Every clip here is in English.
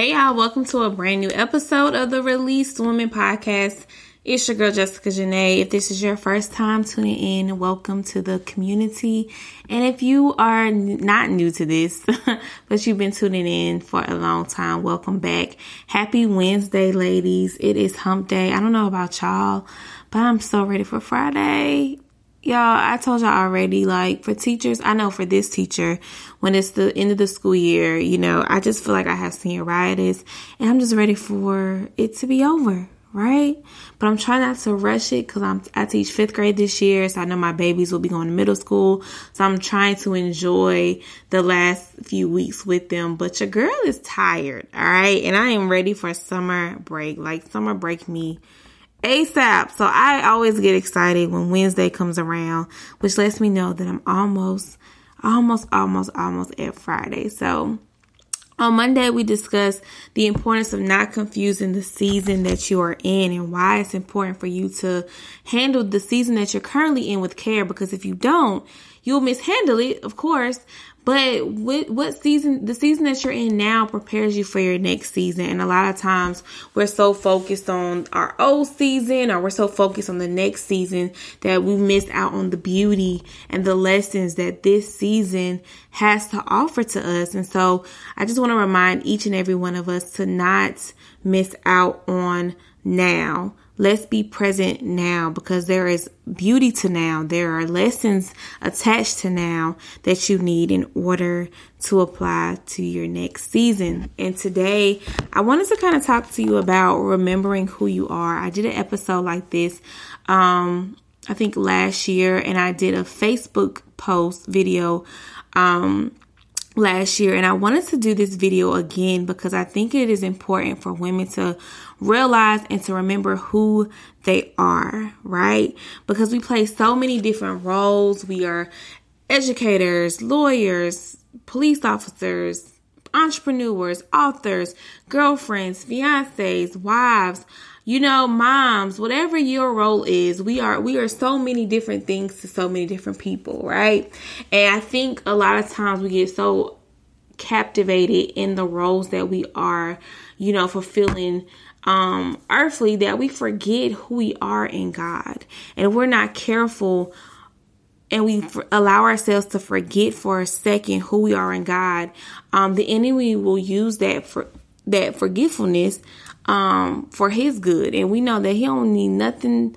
Hey y'all, welcome to a brand new episode of the Released Women Podcast. It's your girl Jessica Janae. If this is your first time tuning in, welcome to the community. And if you are not new to this, but you've been tuning in for a long time, welcome back. Happy Wednesday, ladies. It is hump day. I don't know about y'all, but I'm so ready for Friday. Y'all, I told y'all already, like for teachers, I know for this teacher, when it's the end of the school year, you know, I just feel like I have senioritis and I'm just ready for it to be over, right? But I'm trying not to rush it because I'm, I teach fifth grade this year. So I know my babies will be going to middle school. So I'm trying to enjoy the last few weeks with them. But your girl is tired, all right? And I am ready for summer break. Like summer break me ASAP. So I always get excited when Wednesday comes around, which lets me know that I'm almost, almost, almost, almost at Friday. So on Monday, we discussed the importance of not confusing the season that you are in and why it's important for you to handle the season that you're currently in with care. Because if you don't, you'll mishandle it, of course. But what, what season, the season that you're in now prepares you for your next season. And a lot of times we're so focused on our old season or we're so focused on the next season that we miss out on the beauty and the lessons that this season has to offer to us. And so I just want to remind each and every one of us to not miss out on now. Let's be present now because there is beauty to now. There are lessons attached to now that you need in order to apply to your next season. And today I wanted to kind of talk to you about remembering who you are. I did an episode like this, um, I think last year, and I did a Facebook post video, um, last year and I wanted to do this video again because I think it is important for women to realize and to remember who they are, right? Because we play so many different roles. We are educators, lawyers, police officers, entrepreneurs, authors, girlfriends, fiancés, wives, you know, moms, whatever your role is, we are we are so many different things to so many different people, right? And I think a lot of times we get so captivated in the roles that we are, you know, fulfilling um earthly that we forget who we are in God. And we're not careful and we allow ourselves to forget for a second who we are in God, um, the enemy will use that for that forgetfulness um, for His good, and we know that He don't need nothing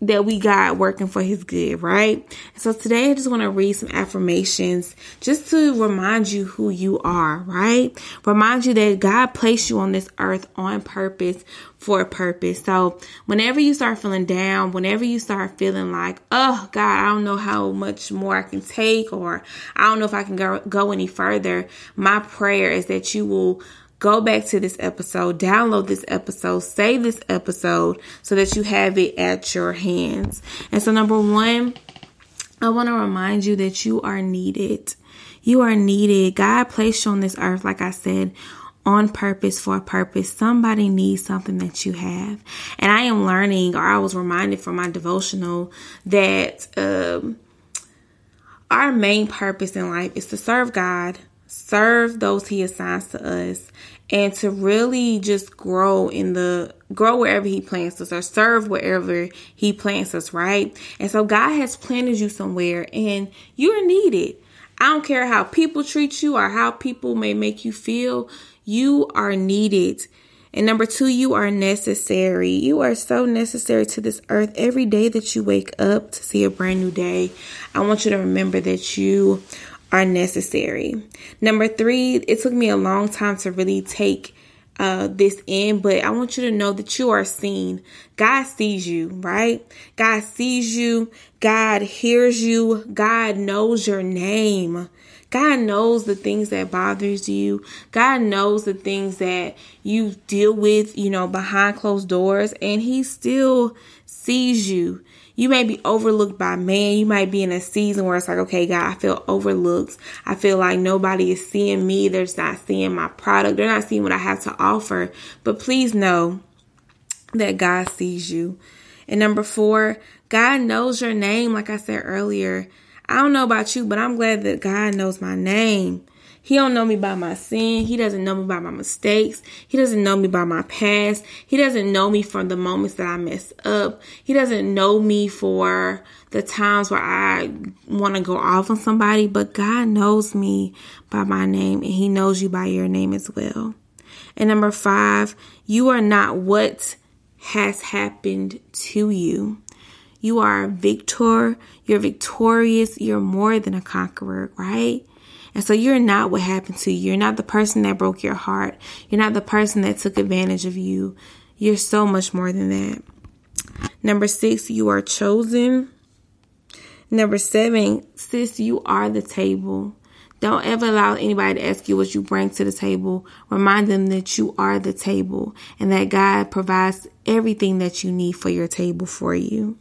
that we got working for His good, right? So today, I just want to read some affirmations just to remind you who you are, right? Remind you that God placed you on this earth on purpose for a purpose. So whenever you start feeling down, whenever you start feeling like, oh God, I don't know how much more I can take, or I don't know if I can go, go any further, my prayer is that you will go back to this episode, download this episode, save this episode so that you have it at your hands. And so number one, I want to remind you that you are needed. You are needed. God placed you on this earth, like I said, on purpose for a purpose. Somebody needs something that you have. And I am learning, or I was reminded from my devotional, that um, our main purpose in life is to serve God, serve those He assigns to us, and to really just grow in the grow wherever he plants us or serve wherever he plants us, right? And so God has planted you somewhere and you're needed. I don't care how people treat you or how people may make you feel, you are needed. And number two, you are necessary. You are so necessary to this earth. Every day that you wake up to see a brand new day, I want you to remember that you are necessary. Number three, it took me a long time to really take uh, this in, but I want you to know that you are seen. God sees you, right? God sees you. God hears you. God knows your name. God knows the things that bothers you. God knows the things that you deal with, you know, behind closed doors and he still sees you. You may be overlooked by man. You might be in a season where it's like, okay, God, I feel overlooked. I feel like nobody is seeing me. They're not seeing my product. They're not seeing what I have to offer. But please know that God sees you. And number four, God knows your name. Like I said earlier, I don't know about you, but I'm glad that God knows my name. He don't know me by my sin. He doesn't know me by my mistakes. He doesn't know me by my past. He doesn't know me from the moments that I messed up. He doesn't know me for the times where I want to go off on somebody, but God knows me by my name and he knows you by your name as well. And number five, you are not what has happened to you. You are a victor. You're victorious. You're more than a conqueror, right? And so you're not what happened to you. You're not the person that broke your heart. You're not the person that took advantage of you. You're so much more than that. Number six, you are chosen. Number seven, sis, you are the table. Don't ever allow anybody to ask you what you bring to the table. Remind them that you are the table and that God provides everything that you need for your table for you.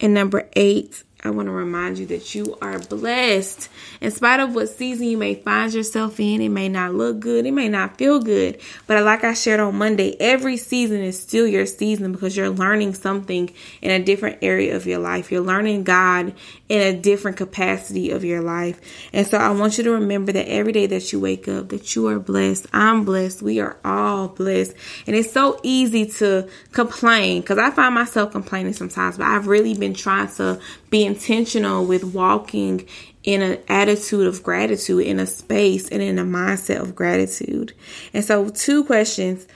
And number eight, I want to remind you that you are blessed. In spite of what season you may find yourself in, it may not look good, it may not feel good. But like I shared on Monday, every season is still your season because you're learning something in a different area of your life. You're learning God in a different capacity of your life. And so I want you to remember that every day that you wake up, that you are blessed. I'm blessed. We are all blessed. And it's so easy to complain because I find myself complaining sometimes, but I've really been trying to be intentional with walking in an attitude of gratitude, in a space and in a mindset of gratitude. And so, two questions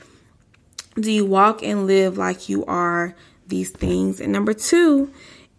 Do you walk and live like you are these things? And number two,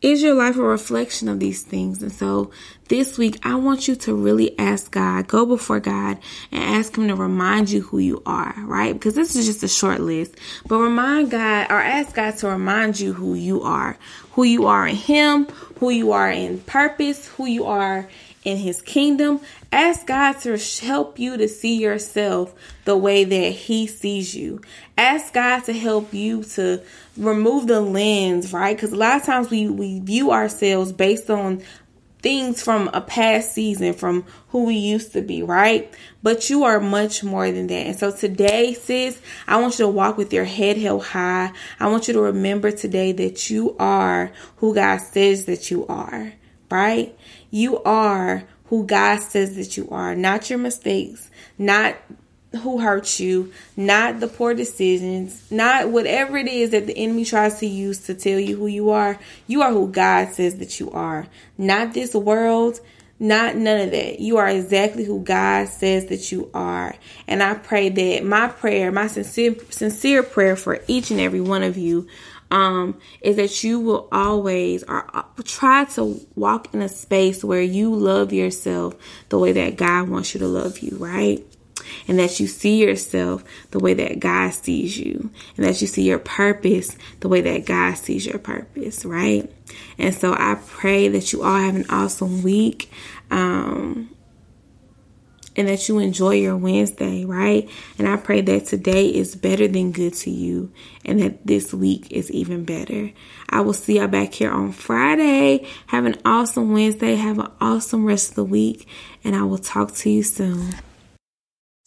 is your life a reflection of these things? And so this week, I want you to really ask God, go before God and ask Him to remind you who you are, right? Because this is just a short list, but remind God or ask God to remind you who you are, who you are in Him, who you are in purpose, who you are in His kingdom. Ask God to help you to see yourself the way that He sees you. Ask God to help you to remove the lens, right? Because a lot of times we, we view ourselves based on things from a past season, from who we used to be, right? But you are much more than that. And so today, sis, I want you to walk with your head held high. I want you to remember today that you are who God says that you are, right? You are who God says that you are, not your mistakes, not who hurt you, not the poor decisions, not whatever it is that the enemy tries to use to tell you who you are. You are who God says that you are, not this world, not none of that. You are exactly who God says that you are. And I pray that my prayer, my sincere sincere prayer for each and every one of you um, is that you will always or uh, try to walk in a space where you love yourself the way that God wants you to love you, right? and that you see yourself the way that God sees you, and that you see your purpose the way that God sees your purpose, right? And so I pray that you all have an awesome week. Um, and that you enjoy your Wednesday, right? And I pray that today is better than good to you and that this week is even better. I will see y'all back here on Friday. Have an awesome Wednesday. Have an awesome rest of the week, and I will talk to you soon.